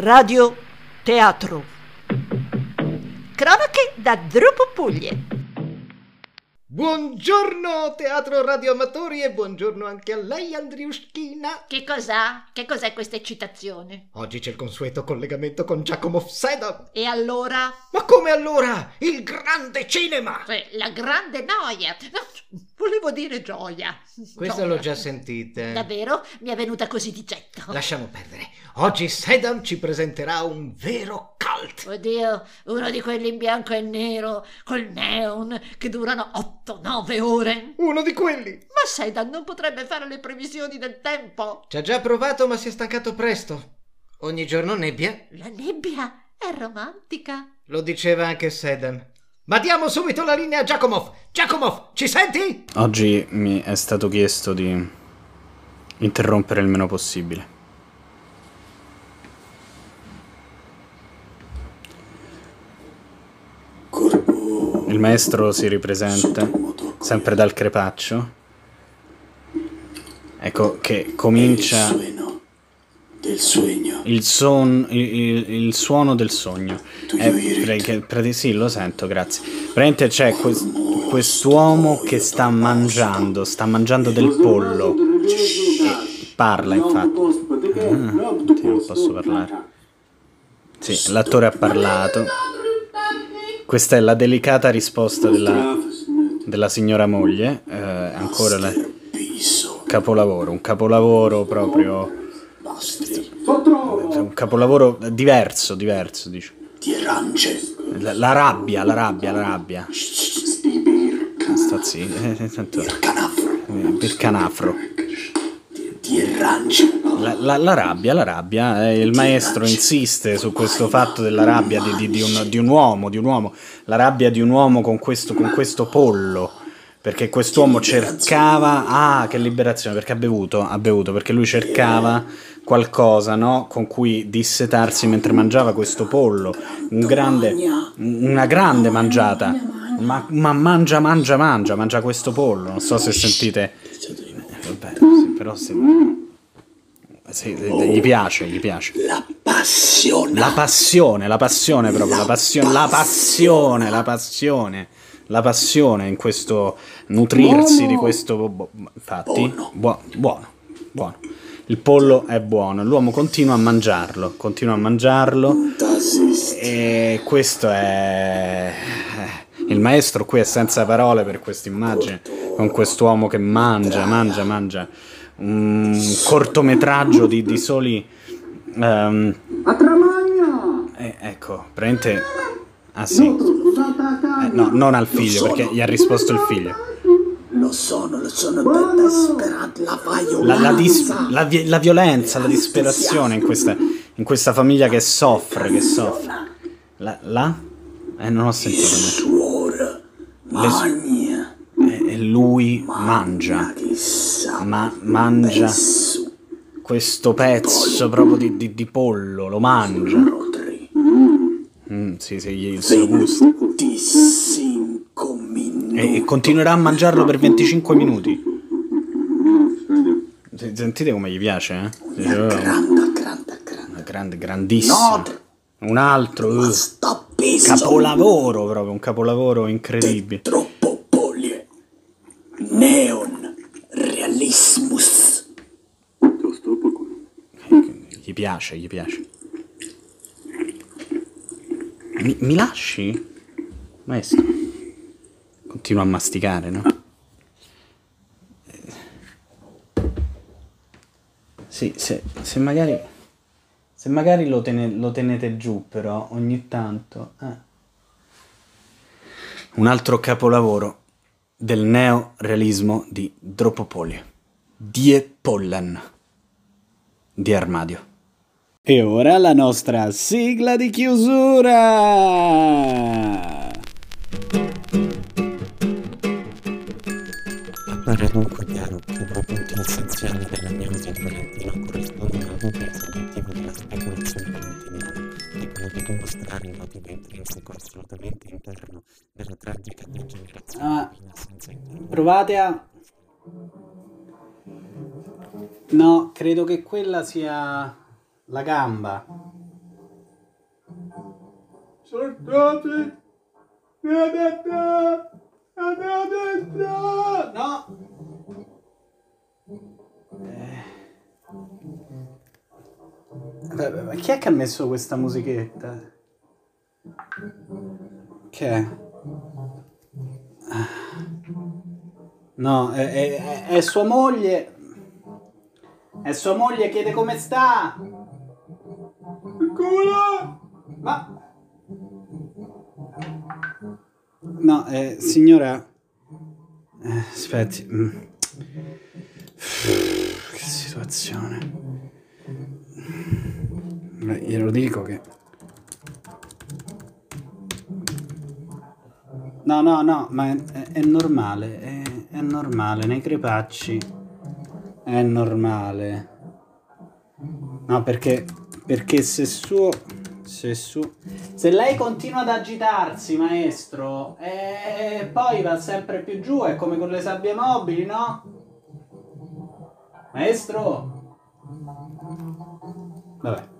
Radio Teatro. Cronache da Drupo Puglie. Buongiorno Teatro Radioamatori e buongiorno anche a lei Andriuschina. Che cos'ha? Che cos'è questa eccitazione? Oggi c'è il consueto collegamento con Giacomo Sedam. E allora? Ma come allora? Il grande cinema! La grande noia. No, volevo dire gioia. Questa l'ho già sentita. Davvero? Mi è venuta così di getto. Lasciamo perdere. Oggi Sedam ci presenterà un vero cult. Oddio, uno di quelli in bianco e nero, col neon, che durano 8-9 ore. Uno di quelli. Ma Sedan non potrebbe fare le previsioni del tempo? Ci ha già provato ma si è stancato presto. Ogni giorno nebbia. La nebbia è romantica. Lo diceva anche Sedam. Ma diamo subito la linea a Giacomov. Giacomov, ci senti? Oggi mi è stato chiesto di interrompere il meno possibile. Il maestro si ripresenta, sempre dal crepaccio. Ecco che comincia del sogno. il, son- il- il- il suono del sogno. Eh, pre- pre- sì, lo sento, grazie. Praticamente c'è quest- quest'uomo che sta mangiando, sta mangiando del pollo. E parla, infatti. Ah, non posso parlare. Sì, l'attore ha parlato. Questa è la delicata risposta della, della signora moglie. Eh, ancora la- capolavoro, un capolavoro proprio. Un capolavoro diverso, diverso, dice. La, la rabbia, la rabbia, la rabbia. Sta zitto. eh, tanto- Canafro. eh, Il canafro. Di arance. La, la- la rabbia, la rabbia. eh, il maestro insiste su questo fatto della rabbia di, di- di un, di un uomo, di un uomo. La rabbia di un uomo con questo, con questo pollo. Perché quest'uomo cercava. Ah, che liberazione! Perché ha bevuto, ha bevuto, perché lui cercava qualcosa, no? Con cui dissetarsi mentre mangiava questo pollo. Un grande, una grande mangiata. Ma, ma mangia, mangia, mangia, mangia questo pollo. Non so se sentite. Eh, Vabbè, sì, però se. Sì, gli piace, gli piace. La passione. La passione, la passione proprio, la passione, la passione, la passione, la passione in questo nutrirsi di questo... Infatti, buo- buono, buono. Il pollo è buono, l'uomo continua a mangiarlo, continua a mangiarlo e questo è... eh, Il maestro qui è senza parole per questa immagine, con quest'uomo che mangia, mangia, mangia. Un cortometraggio di, di soli... ehm, eh, ecco, praticamente... Ah sì. Eh, no, non al figlio, perché gli ha risposto il figlio. Lo sono, lo sono da disperata. La La, la dis- violenza. la vi- la violenza, la disperazione in questa, in questa famiglia che soffre, che soffre. La? la? Eh, non ho sentito. Suora. Magna. E e lui mangia, ma mangia questo pezzo proprio di, di- di pollo, lo mangia. Rotri. Mm, sì, sì, gusta. 25 minuti. E, e continuerà a mangiarlo per 25 minuti. Se- Sentite come gli piace, eh? Dice, oh, Grande, grande, grande. grande, grandissimo. No. Un altro. uh, capolavoro proprio, un capolavoro incredibile. Neon. Realismus. Gli piace, gli piace. Mi, mi lasci? Maestro. Continua a masticare, no? Eh, Sì, se, se magari... Se magari lo, tene- lo tenete giù, però, ogni tanto... eh. Un altro capolavoro del neorealismo di Dropopoli. Die Pollen di Armadio. E ora la nostra sigla di chiusura! Appare dunque chiaro che i due punti essenziali della diagnosi di Valentino corrispondono ad un pezzo obiettivo della speculazione motivo intrinseco assolutamente interno della tragica degenerazione Ah, provate a... No, credo che quella sia la gamba. Destra! No! Eh. Vabbè, ma chi è che ha messo questa musichetta? Che. No, è, è- è sua moglie. È sua moglie, chiede come sta. Culo! Ma... No, eh, signora... Eh, aspetti. mm. Che situazione. Beh, glielo dico che... No, no, no, ma è, è- normale, è, è normale, nei crepacci è normale. No, perché, perché se suo... Se su... Se lei continua ad agitarsi, maestro, e poi va sempre più giù, è come con le sabbie mobili, no? Maestro? Vabbè.